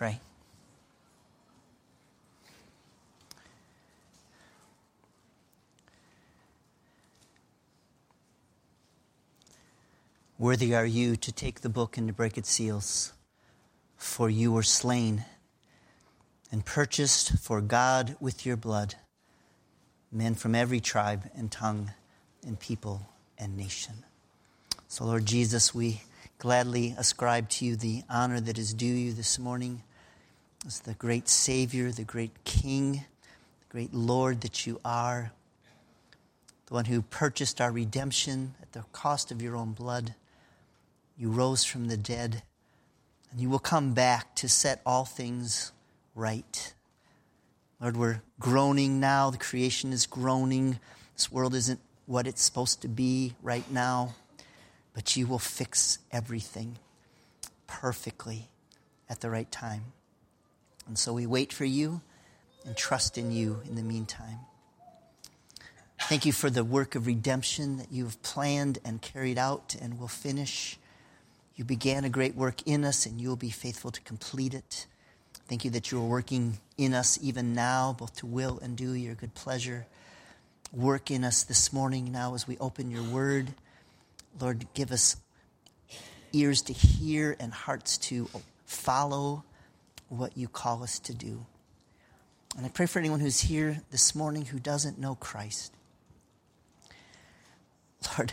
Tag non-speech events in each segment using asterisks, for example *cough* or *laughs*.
pray. Worthy are you to take the book and to break its seals, for you were slain and purchased for God with your blood men from every tribe and tongue and people and nation. So, Lord Jesus, we gladly ascribe to you the honor that is due you this morning as the great Savior, the great King, the great Lord that you are, the one who purchased our redemption at the cost of your own blood. You rose from the dead, and you will come back to set all things right. Lord, we're groaning now. The creation is groaning. This world isn't what it's supposed to be right now, but you will fix everything perfectly at the right time. And so we wait for you and trust in you in the meantime. Thank you for the work of redemption that you have planned and carried out and will finish. You began a great work in us, and you will be faithful to complete it. Thank you that you are working in us even now, both to will and do your good pleasure. Work in us this morning now as we open your word. Lord, give us ears to hear and hearts to follow what you call us to do. And I pray for anyone who's here this morning who doesn't know Christ. *laughs* Lord,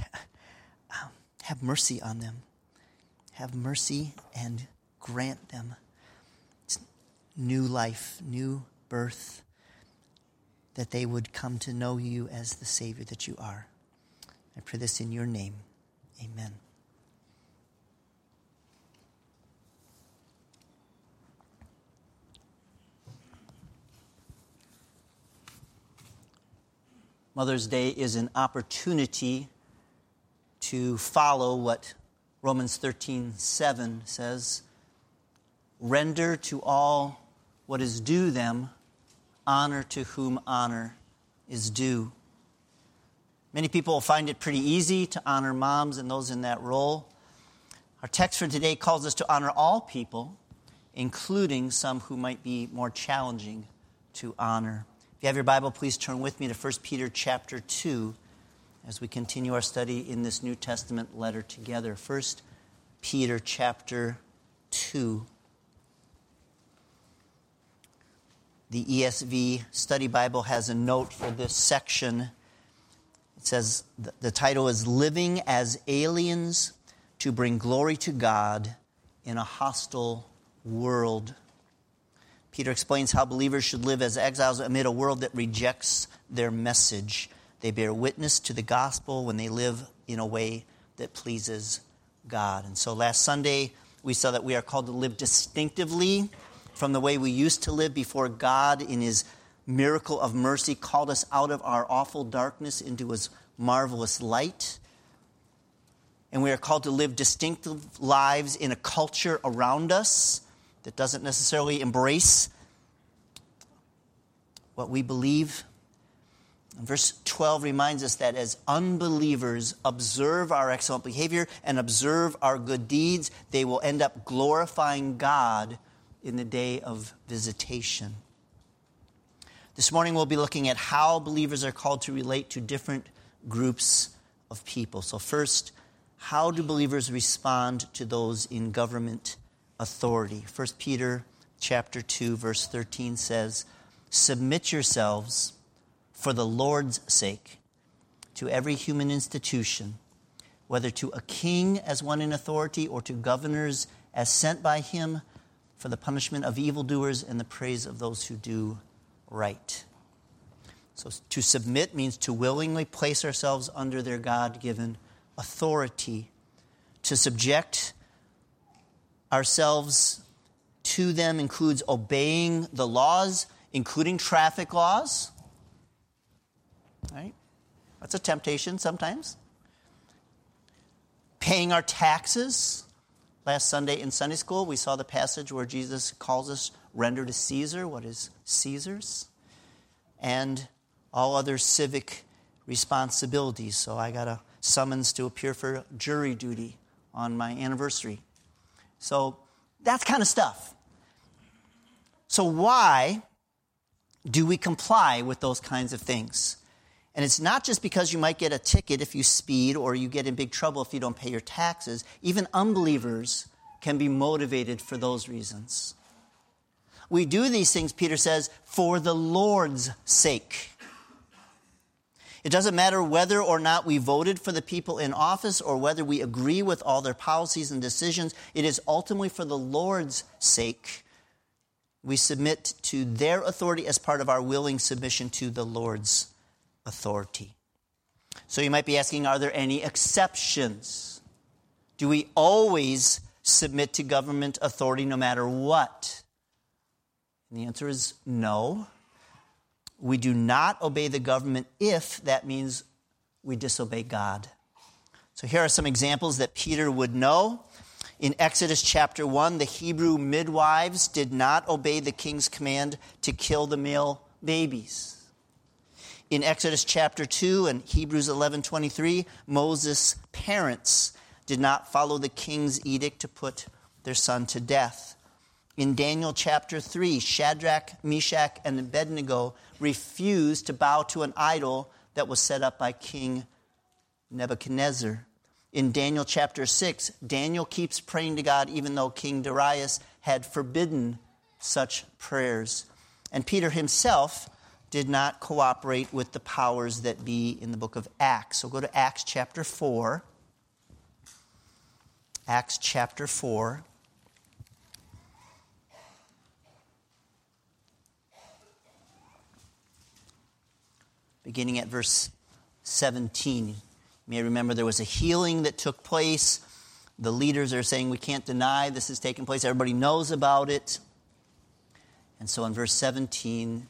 um, have mercy on them have mercy and grant them new life, new birth, that they would come to know you as the Savior that you are. I pray this in your name. Amen. Mother's Day is an opportunity to follow what Romans 13, 7 says, Render to all what is due them, honor to whom honor is due. Many people find it pretty easy to honor moms and those in that role. Our text for today calls us to honor all people, including some who might be more challenging to honor. If you have your Bible, please turn with me to 1 Peter chapter 2 as we continue our study in this New Testament letter together. First Peter chapter 2. The ESV Study Bible has a note for this section. It says the title is Living as Aliens to Bring Glory to God in a Hostile World. Peter explains how believers should live as exiles amid a world that rejects their message. They bear witness to the gospel when they live in a way that pleases God. And so last Sunday, we saw that we are called to live distinctively from the way we used to live before God in His miracle of mercy called us out of our awful darkness into His marvelous light. And we are called to live distinctive lives in a culture around us that doesn't necessarily embrace what we believe Verse 12 reminds us that as unbelievers observe our excellent behavior and observe our good deeds, they will end up glorifying God in the day of visitation. This morning we'll be looking at how believers are called to relate to different groups of people. So, first, how do believers respond to those in government authority? 1 Peter chapter 2 verse 13 says, "Submit yourselves for the Lord's sake to every human institution, whether to a king as one in authority or to governors as sent by him for the punishment of evildoers and the praise of those who do right. So to submit means to willingly place ourselves under their God given authority, to subject ourselves to them includes obeying the laws, including traffic laws Right? That's a temptation sometimes. Paying our taxes. Last Sunday in Sunday school, we saw the passage where Jesus calls us render to Caesar what is Caesar's and all other civic responsibilities. So I got a summons to appear for jury duty on my anniversary. So that's kind of stuff. So, why do we comply with those kinds of things? And it's not just because you might get a ticket if you speed or you get in big trouble if you don't pay your taxes. Even unbelievers can be motivated for those reasons. We do these things, Peter says, for the Lord's sake. It doesn't matter whether or not we voted for the people in office or whether we agree with all their policies and decisions. It is ultimately for the Lord's sake. We submit to their authority as part of our willing submission to the Lord's authority. So you might be asking, are there any exceptions? Do we always submit to government authority no matter what? And the answer is no. We do not obey the government if that means we disobey God. So here are some examples that Peter would know. In Exodus chapter 1, the Hebrew midwives did not obey the king's command to kill the male babies. In Exodus chapter 2 and Hebrews 11:23, Moses' parents did not follow the king's edict to put their son to death. In Daniel chapter 3, Shadrach, Meshach, and Abednego refused to bow to an idol that was set up by King Nebuchadnezzar. In Daniel chapter 6, Daniel keeps praying to God even though King Darius had forbidden such prayers. And Peter himself did not cooperate with the powers that be in the book of Acts. So go to Acts chapter 4. Acts chapter 4. Beginning at verse 17. You may remember there was a healing that took place. The leaders are saying, We can't deny this is taking place. Everybody knows about it. And so in verse 17,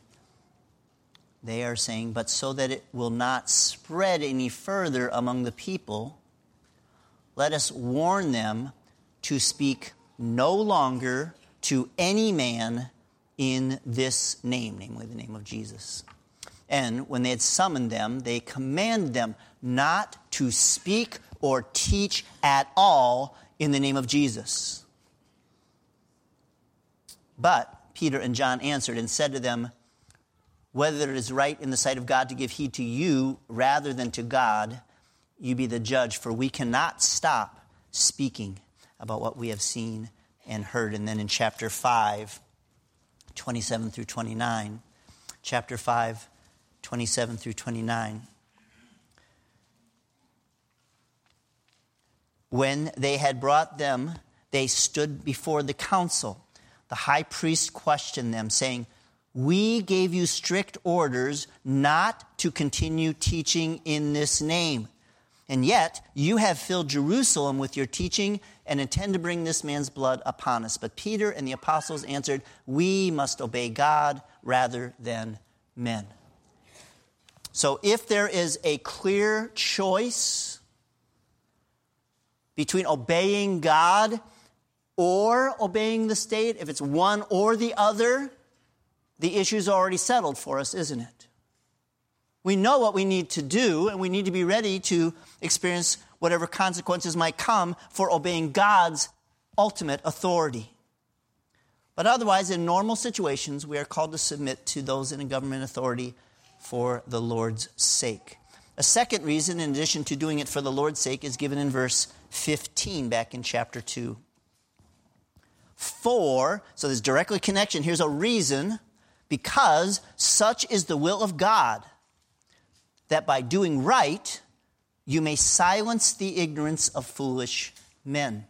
they are saying, But so that it will not spread any further among the people, let us warn them to speak no longer to any man in this name, namely the name of Jesus. And when they had summoned them, they commanded them not to speak or teach at all in the name of Jesus. But Peter and John answered and said to them, Whether it is right in the sight of God to give heed to you rather than to God, you be the judge, for we cannot stop speaking about what we have seen and heard. And then in chapter 5, 27 through 29, chapter 5, 27 through 29. When they had brought them, they stood before the council. The high priest questioned them, saying, We gave you strict orders not to continue teaching in this name. And yet, you have filled Jerusalem with your teaching and intend to bring this man's blood upon us. But Peter and the apostles answered, We must obey God rather than men. So if there is a clear choice between obeying God or obeying the state, if it's one or the other, the issue's already settled for us, isn't it? We know what we need to do, and we need to be ready to experience whatever consequences might come for obeying God's ultimate authority. But otherwise, in normal situations, we are called to submit to those in a government authority for the Lord's sake. A second reason, in addition to doing it for the Lord's sake, is given in verse 15 back in chapter 2. For, so there's directly connection. Here's a reason because such is the will of God that by doing right, you may silence the ignorance of foolish men.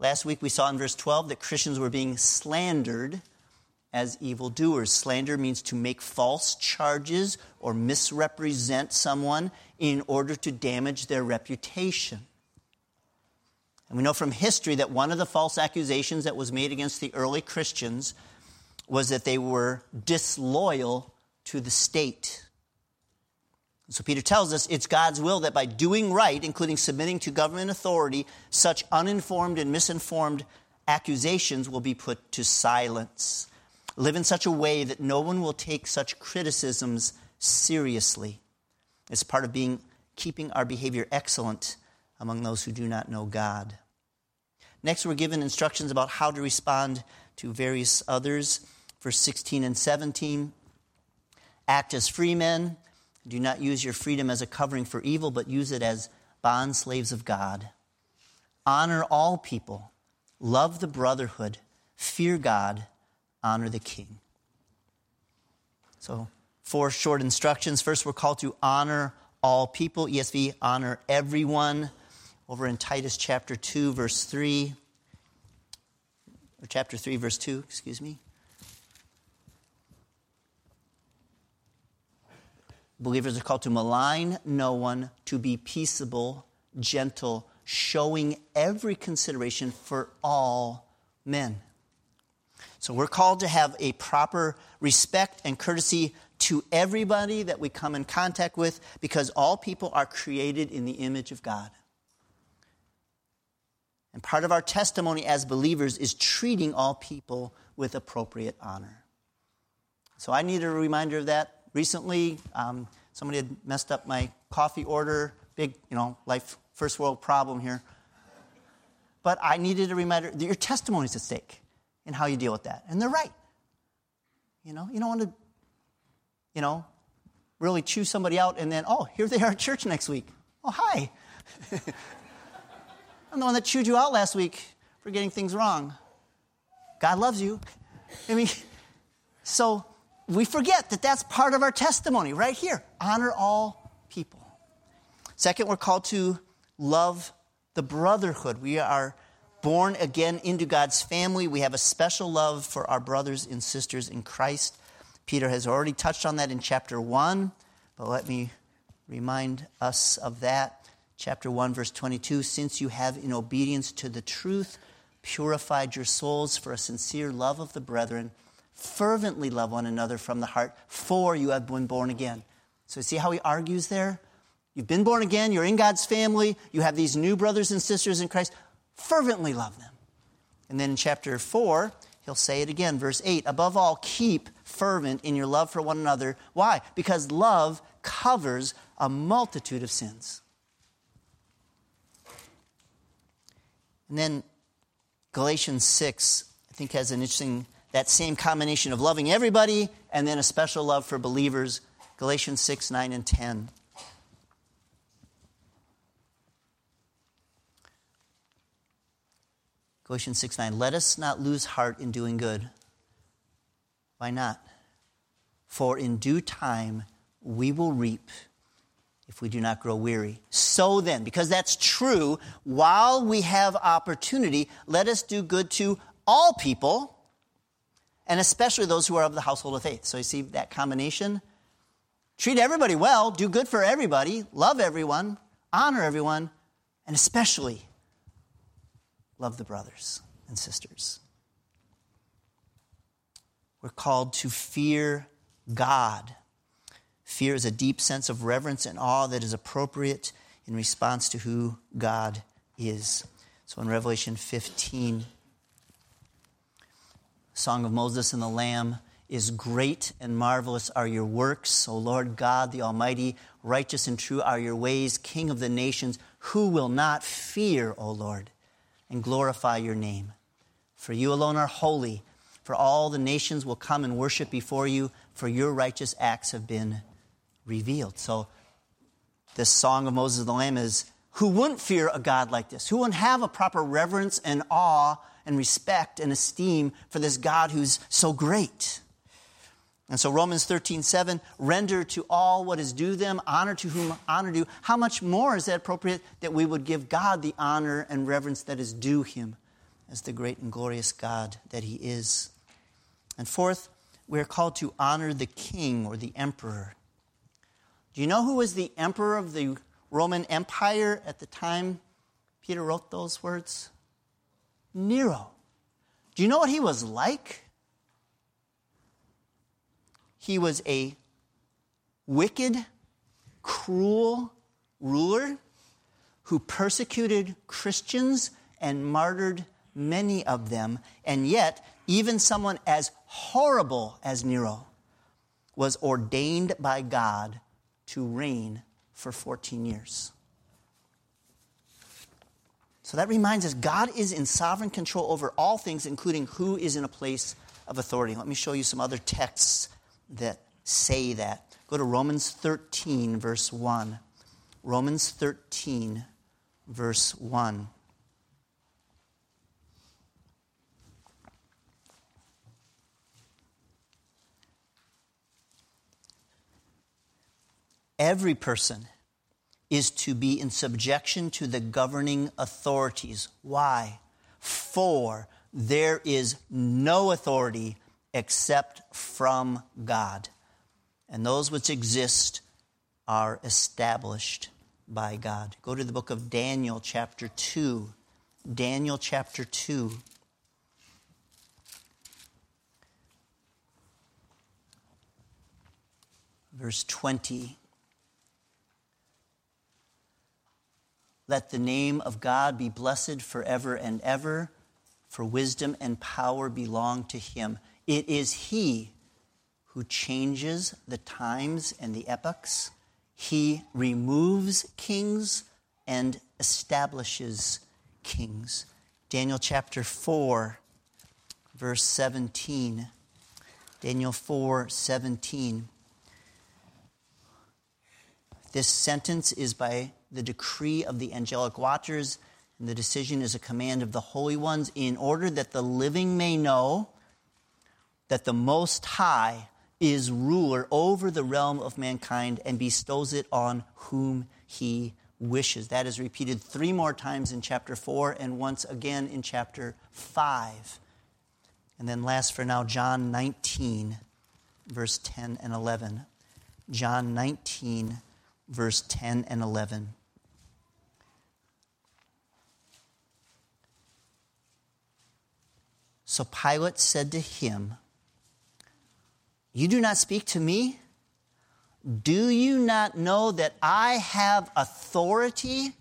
Last week we saw in verse 12 that Christians were being slandered as evildoers. Slander means to make false charges or misrepresent someone in order to damage their reputation. And we know from history that one of the false accusations that was made against the early Christians was that they were disloyal to the state. so Peter tells us it's God's will that by doing right, including submitting to government authority, such uninformed and misinformed accusations will be put to silence. Live in such a way that no one will take such criticisms seriously. It's part of being keeping our behavior excellent among those who do not know God. Next, we're given instructions about how to respond to various others. verse 16 and 17. Act as free men. Do not use your freedom as a covering for evil, but use it as bond slaves of God. Honor all people. Love the brotherhood. Fear God. Honor the king. So, four short instructions. First, we're called to honor all people. ESV, honor everyone. Over in Titus chapter 2, verse 3, or chapter 3, verse 2, excuse me. Believers are called to malign no one, to be peaceable, gentle, showing every consideration for all men. So we're called to have a proper respect and courtesy to everybody that we come in contact with because all people are created in the image of God. And part of our testimony as believers is treating all people with appropriate honor. So I needed a reminder of that recently. Um, somebody had messed up my coffee order. Big, you know, life, first world problem here. But I needed a reminder that your testimony is at stake in how you deal with that. And they're right. You know, you don't want to, you know, really chew somebody out and then, oh, here they are at church next week. Oh, hi. *laughs* I'm the one that chewed you out last week for getting things wrong. God loves you. I mean, *laughs* so we forget that that's part of our testimony right here. Honor all people. Second, we're called to love the brotherhood. We are born again into God's family. We have a special love for our brothers and sisters in Christ. Peter has already touched on that in chapter 1, but let me remind us of that. Chapter 1, verse 22 Since you have, in obedience to the truth, purified your souls for a sincere love of the brethren, fervently love one another from the heart, for you have been born again. So, see how he argues there? You've been born again, you're in God's family, you have these new brothers and sisters in Christ. Fervently love them. And then in chapter 4, he'll say it again, verse 8 Above all, keep fervent in your love for one another. Why? Because love covers a multitude of sins. And then Galatians 6, I think, has an interesting, that same combination of loving everybody and then a special love for believers. Galatians 6, 9, and 10. Galatians 6, 9. Let us not lose heart in doing good. Why not? For in due time we will reap if we do not grow weary. So then, because that's true, while we have opportunity, let us do good to all people, and especially those who are of the household of faith. So you see that combination? Treat everybody well, do good for everybody, love everyone, honor everyone, and especially love the brothers and sisters. We're called to fear God Fear is a deep sense of reverence and awe that is appropriate in response to who God is. So in Revelation 15, Song of Moses and the Lamb is great and marvelous are your works, O Lord God the Almighty. Righteous and true are your ways, King of the nations. Who will not fear, O Lord, and glorify your name? For you alone are holy. For all the nations will come and worship before you, for your righteous acts have been revealed. So, this song of Moses the Lamb is who wouldn't fear a God like this? Who wouldn't have a proper reverence and awe and respect and esteem for this God who's so great? And so Romans 13, 7, render to all what is due them, honor to whom honor due. How much more is that appropriate that we would give God the honor and reverence that is due him as the great and glorious God that he is? And fourth, we are called to honor the king or the emperor. Do you know who was the emperor of the Roman Empire at the time Peter wrote those words? Nero. Do you know what he was like? He was a wicked, cruel ruler who persecuted Christians and martyred many of them. And yet, even someone as horrible as Nero was ordained by God to reign for 14 years. So that reminds us God is in sovereign control over all things, including who is in a place of authority. Let me show you some other texts that say that. Go to Romans 13, verse 1. Romans 13, verse 1. Every person is to be in subjection to the governing authorities. Why? For there is no authority except from God, and those which exist are established by God. Go to the book of Daniel, chapter 2. Daniel, chapter 2. Verse 20. Let the name of God be blessed forever and ever, for wisdom and power belong to him. It is he who changes the times and the epochs. He removes kings and establishes kings. Daniel chapter 4, verse 17. Daniel 4, 17. This sentence is by the decree of the angelic watchers, and the decision is a command of the holy ones, in order that the living may know that the Most High is ruler over the realm of mankind and bestows it on whom he wishes. That is repeated three more times in chapter 4 and once again in chapter 5. And then, last for now, John 19, verse 10 and 11. John 19, verse 10 and 11. So Pilate said to him, You do not speak to me? Do you not know that I have authority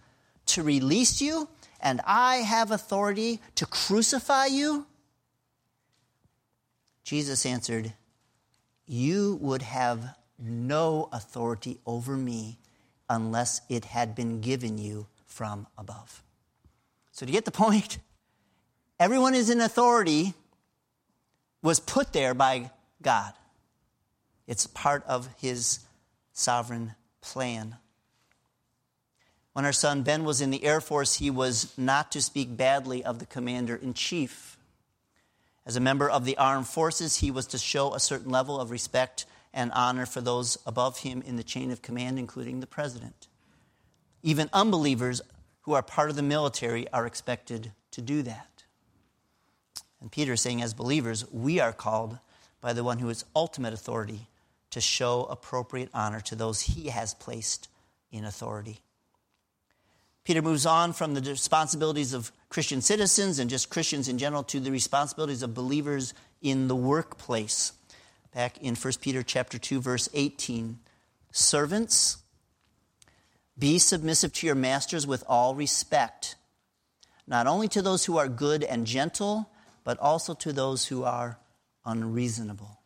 to release you and I have authority to crucify you? Jesus answered, You would have no authority over me unless it had been given you from above. So, to get the point, everyone is in authority was put there by God. It's part of his sovereign plan. When our son Ben was in the Air Force, he was not to speak badly of the commander in chief. As a member of the armed forces, he was to show a certain level of respect and honor for those above him in the chain of command, including the president. Even unbelievers who are part of the military are expected to do that. And Peter is saying, as believers, we are called by the one who is ultimate authority to show appropriate honor to those he has placed in authority. Peter moves on from the responsibilities of Christian citizens and just Christians in general to the responsibilities of believers in the workplace. Back in 1 Peter chapter 2 verse 18, servants be submissive to your masters with all respect, not only to those who are good and gentle, but also to those who are unreasonable.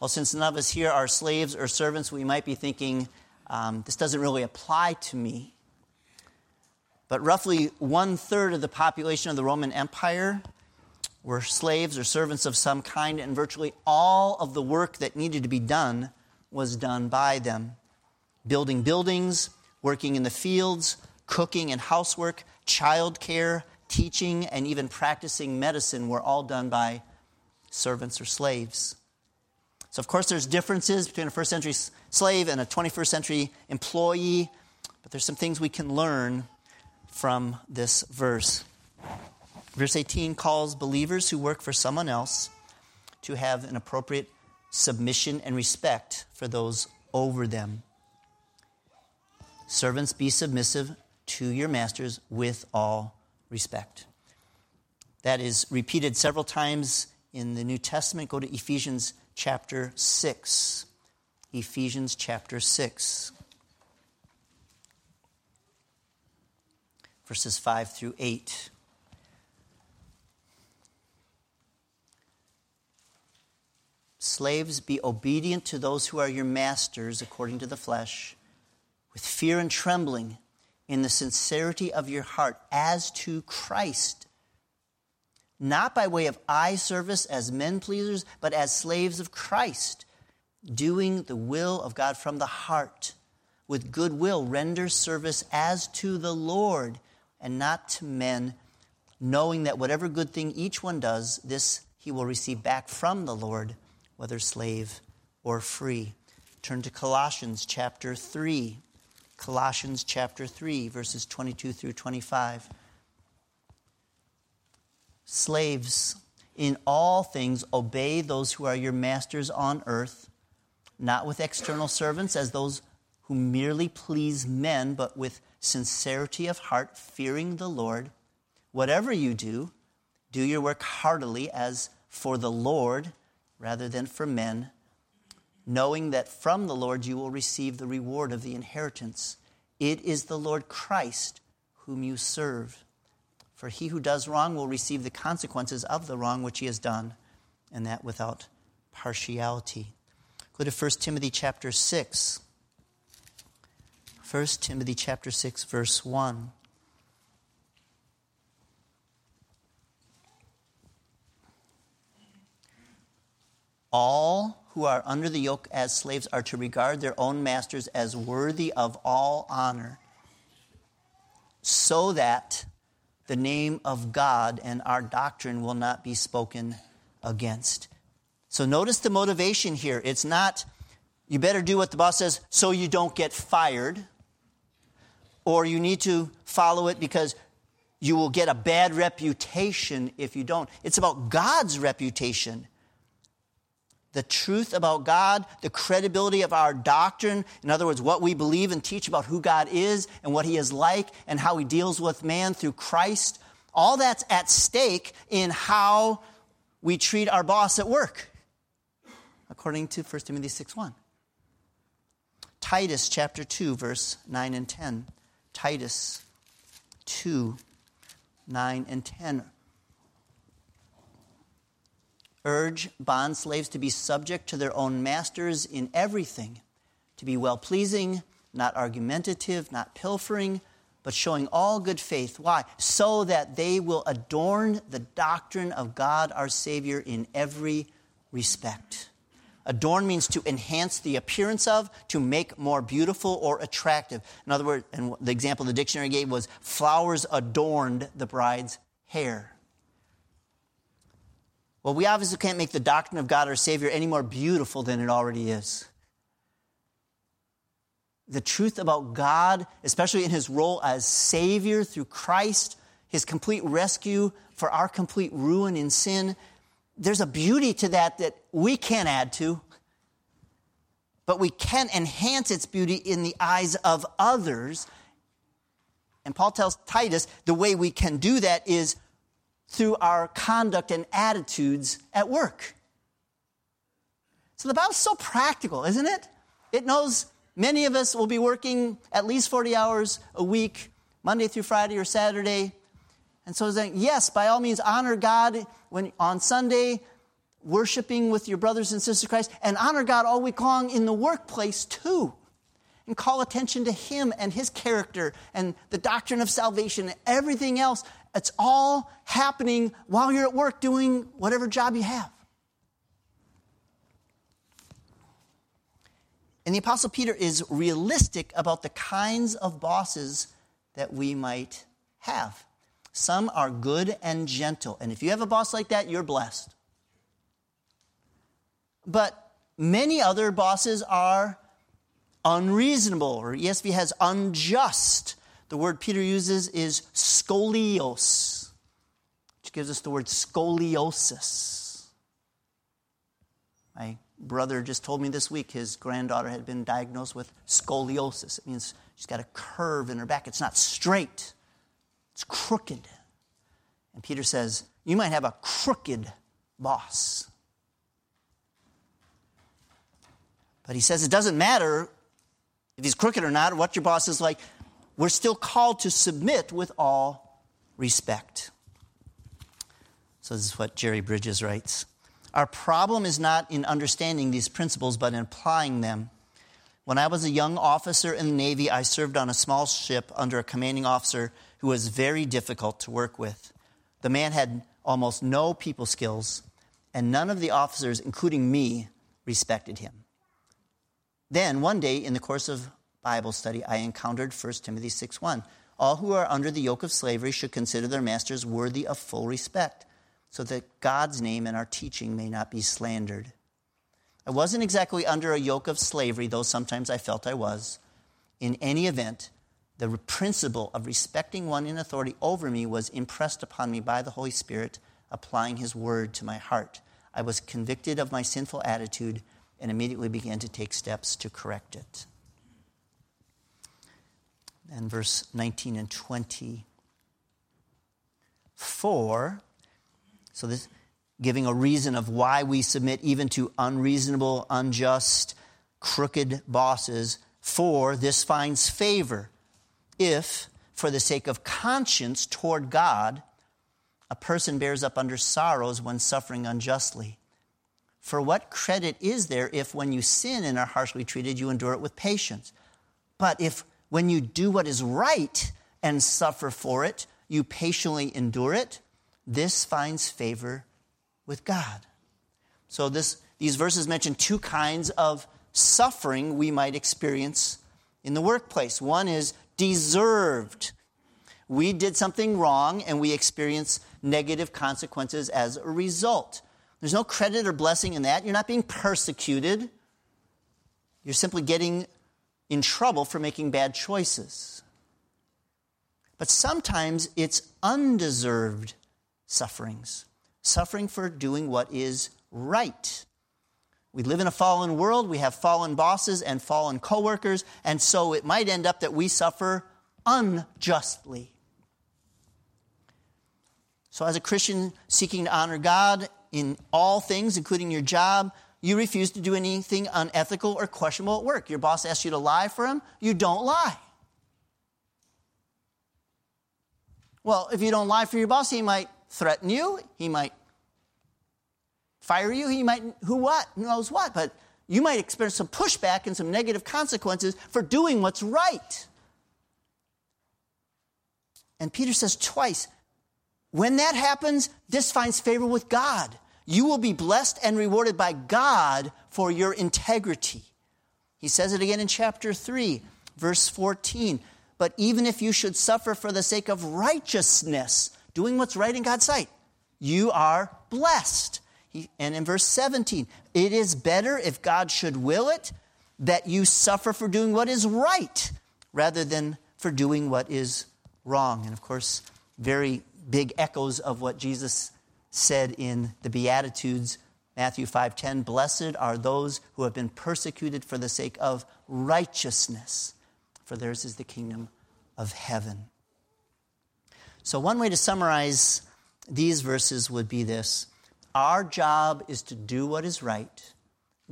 Well, since none of us here are slaves or servants, we might be thinking, um, this doesn't really apply to me. But roughly one third of the population of the Roman Empire were slaves or servants of some kind, and virtually all of the work that needed to be done was done by them. Building buildings, working in the fields, cooking and housework, childcare, teaching, and even practicing medicine were all done by servants or slaves. So, of course, there's differences between a first century slave and a 21st century employee, but there's some things we can learn from this verse. Verse 18 calls believers who work for someone else to have an appropriate submission and respect for those over them. Servants, be submissive to your masters with all respect. That is repeated several times in the New Testament. Go to Ephesians chapter 6. Ephesians chapter 6. Verses 5 through 8. Slaves, be obedient to those who are your masters according to the flesh, with fear and trembling in the sincerity of your heart as to Christ, not by way of eye service as men pleasers, but as slaves of Christ, doing the will of God from the heart. With good will, render service as to the Lord and not to men, knowing that whatever good thing each one does, this he will receive back from the Lord, whether slave or free. Turn to Colossians chapter 3. Colossians chapter 3, verses 22 through 25. Slaves, in all things obey those who are your masters on earth, not with external servants as those who merely please men, but with sincerity of heart, fearing the Lord. Whatever you do, do your work heartily as for the Lord rather than for men knowing that from the Lord you will receive the reward of the inheritance. It is the Lord Christ whom you serve. For he who does wrong will receive the consequences of the wrong which he has done, and that without partiality. Go to 1 Timothy chapter 6. 1 Timothy chapter 6 verse 1. All who are under the yoke as slaves are to regard their own masters as worthy of all honor, so that the name of God and our doctrine will not be spoken against. So notice the motivation here. It's not, you better do what the boss says so you don't get fired, or you need to follow it because you will get a bad reputation if you don't. It's about God's reputation the truth about God, the credibility of our doctrine, in other words, what we believe and teach about who God is and what He is like and how He deals with man through Christ, all that's at stake in how we treat our boss at work, according to 1 Timothy 6 1. Titus chapter 2, verse 9 and 10. Titus 2, 9 and 10 urge bond slaves to be subject to their own masters in everything, to be well pleasing, not argumentative, not pilfering, but showing all good faith. Why? So that they will adorn the doctrine of God our Savior in every respect. Adorn means to enhance the appearance of, to make more beautiful or attractive. In other words, and the example the dictionary gave was flowers adorned the bride's hair. Well, we obviously can't make the doctrine of God our Savior any more beautiful than it already is. The truth about God, especially in his role as Savior through Christ, his complete rescue for our complete ruin in sin, there's a beauty to that that we can't add to, but we can enhance its beauty in the eyes of others. And Paul tells Titus the way we can do that is through our conduct and attitudes at work. So the Bible's so practical, isn't it? It knows many of us will be working at least 40 hours a week, Monday through Friday or Saturday. And so saying, yes, by all means, honor God when on Sunday, worshiping with your brothers and sisters Christ, and honor God all week long in the workplace too. And call attention to Him and His character and the doctrine of salvation and everything else it's all happening while you're at work doing whatever job you have. And the Apostle Peter is realistic about the kinds of bosses that we might have. Some are good and gentle. And if you have a boss like that, you're blessed. But many other bosses are unreasonable, or ESV has unjust. The word Peter uses is scolios, which gives us the word scoliosis. My brother just told me this week his granddaughter had been diagnosed with scoliosis. It means she's got a curve in her back. It's not straight, it's crooked. And Peter says, You might have a crooked boss. But he says it doesn't matter if he's crooked or not, or what your boss is like we're still called to submit with all respect. So, this is what Jerry Bridges writes. Our problem is not in understanding these principles, but in applying them. When I was a young officer in the Navy, I served on a small ship under a commanding officer who was very difficult to work with. The man had almost no people skills, and none of the officers, including me, respected him. Then, one day in the course of Bible study, I encountered 1 Timothy 6 1. All who are under the yoke of slavery should consider their masters worthy of full respect, so that God's name and our teaching may not be slandered. I wasn't exactly under a yoke of slavery, though sometimes I felt I was. In any event, the principle of respecting one in authority over me was impressed upon me by the Holy Spirit, applying His word to my heart. I was convicted of my sinful attitude and immediately began to take steps to correct it. And verse 19 and 20. For, so this giving a reason of why we submit even to unreasonable, unjust, crooked bosses, for this finds favor if, for the sake of conscience toward God, a person bears up under sorrows when suffering unjustly. For what credit is there if, when you sin and are harshly treated, you endure it with patience? But if, when you do what is right and suffer for it, you patiently endure it, this finds favor with God. So, this, these verses mention two kinds of suffering we might experience in the workplace. One is deserved. We did something wrong and we experience negative consequences as a result. There's no credit or blessing in that. You're not being persecuted. You're simply getting in trouble for making bad choices. But sometimes it's undeserved sufferings, suffering for doing what is right. We live in a fallen world, we have fallen bosses and fallen coworkers, and so it might end up that we suffer unjustly. So, as a Christian seeking to honor God in all things, including your job, you refuse to do anything unethical or questionable at work. Your boss asks you to lie for him, you don't lie. Well, if you don't lie for your boss, he might threaten you, he might fire you, he might, who what, knows what, but you might experience some pushback and some negative consequences for doing what's right. And Peter says twice, when that happens, this finds favor with God. You will be blessed and rewarded by God for your integrity. He says it again in chapter 3, verse 14. But even if you should suffer for the sake of righteousness, doing what's right in God's sight, you are blessed. He, and in verse 17, it is better if God should will it that you suffer for doing what is right rather than for doing what is wrong. And of course, very big echoes of what Jesus said in the Beatitudes, Matthew 5:10, "Blessed are those who have been persecuted for the sake of righteousness, for theirs is the kingdom of heaven." So one way to summarize these verses would be this: Our job is to do what is right.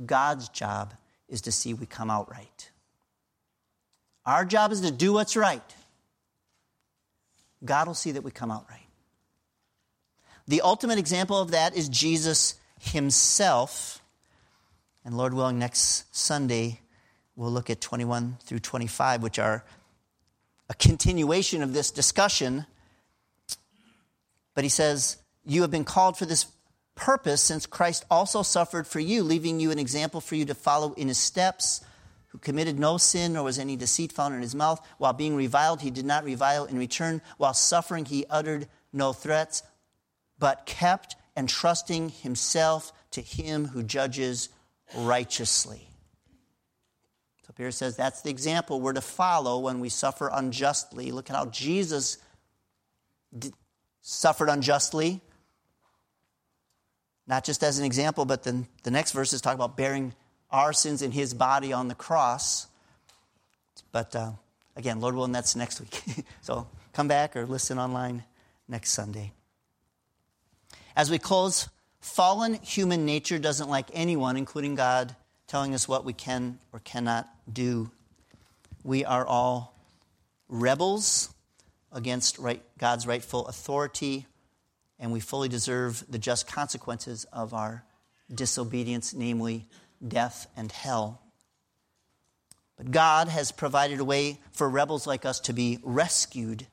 God's job is to see we come out right. Our job is to do what's right. God will see that we come out right. The ultimate example of that is Jesus himself. And Lord willing, next Sunday, we'll look at 21 through 25, which are a continuation of this discussion. But he says, You have been called for this purpose, since Christ also suffered for you, leaving you an example for you to follow in his steps, who committed no sin, nor was any deceit found in his mouth. While being reviled, he did not revile in return. While suffering, he uttered no threats but kept entrusting himself to him who judges righteously. So Peter says that's the example we're to follow when we suffer unjustly. Look at how Jesus suffered unjustly. Not just as an example, but then the next verses talk about bearing our sins in his body on the cross. But uh, again, Lord willing, that's next week. *laughs* so come back or listen online next Sunday. As we close, fallen human nature doesn't like anyone, including God, telling us what we can or cannot do. We are all rebels against right, God's rightful authority, and we fully deserve the just consequences of our disobedience, namely death and hell. But God has provided a way for rebels like us to be rescued.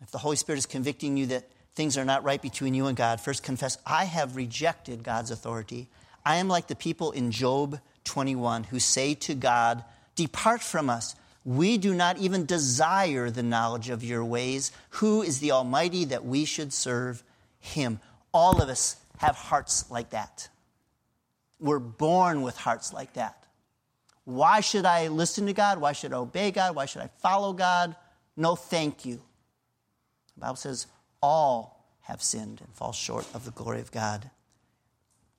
If the Holy Spirit is convicting you that things are not right between you and God, first confess, I have rejected God's authority. I am like the people in Job 21 who say to God, Depart from us. We do not even desire the knowledge of your ways. Who is the Almighty that we should serve him? All of us have hearts like that. We're born with hearts like that. Why should I listen to God? Why should I obey God? Why should I follow God? No, thank you. The Bible says all have sinned and fall short of the glory of God.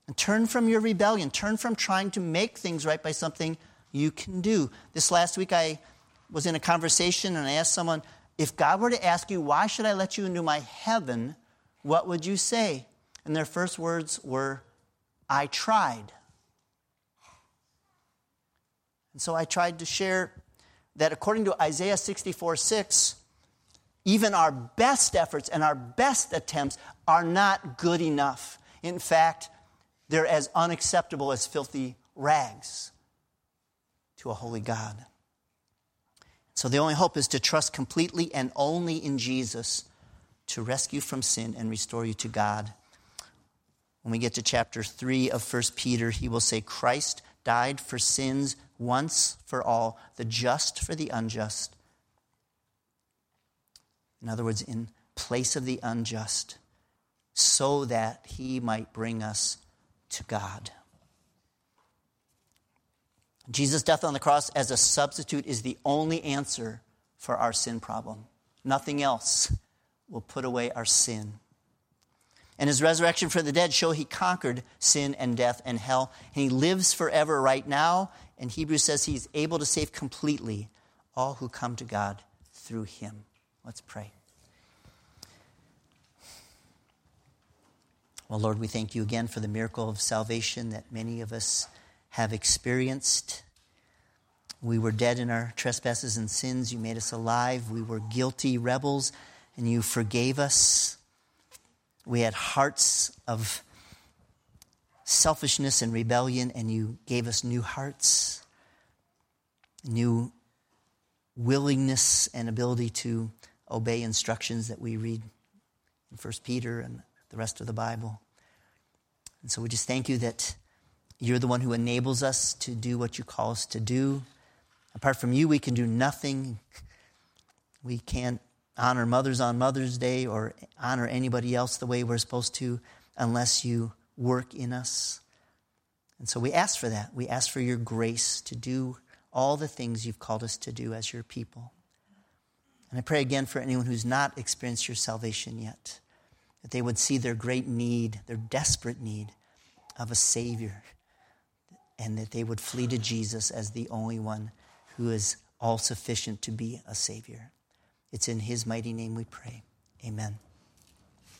And turn from your rebellion. Turn from trying to make things right by something you can do. This last week, I was in a conversation and I asked someone, if God were to ask you, why should I let you into my heaven? What would you say? And their first words were, I tried. And so I tried to share that according to Isaiah 64 6, even our best efforts and our best attempts are not good enough. In fact, they're as unacceptable as filthy rags to a holy God. So the only hope is to trust completely and only in Jesus to rescue from sin and restore you to God. When we get to chapter 3 of 1 Peter, he will say, Christ died for sins once for all, the just for the unjust. In other words, in place of the unjust, so that he might bring us to God. Jesus' death on the cross as a substitute is the only answer for our sin problem. Nothing else will put away our sin. And his resurrection from the dead show he conquered sin and death and hell. And he lives forever right now. And Hebrews says he's able to save completely all who come to God through him. Let's pray. Well, Lord, we thank you again for the miracle of salvation that many of us have experienced. We were dead in our trespasses and sins. You made us alive. We were guilty rebels, and you forgave us. We had hearts of selfishness and rebellion, and you gave us new hearts, new willingness and ability to obey instructions that we read in 1 Peter and the rest of the Bible. And so we just thank you that you're the one who enables us to do what you call us to do. Apart from you, we can do nothing. We can't honor mothers on Mother's Day or honor anybody else the way we're supposed to unless you work in us. And so we ask for that. We ask for your grace to do all the things you've called us to do as your people. And I pray again for anyone who's not experienced your salvation yet, that they would see their great need, their desperate need of a Savior, and that they would flee to Jesus as the only one who is all sufficient to be a Savior. It's in His mighty name we pray. Amen.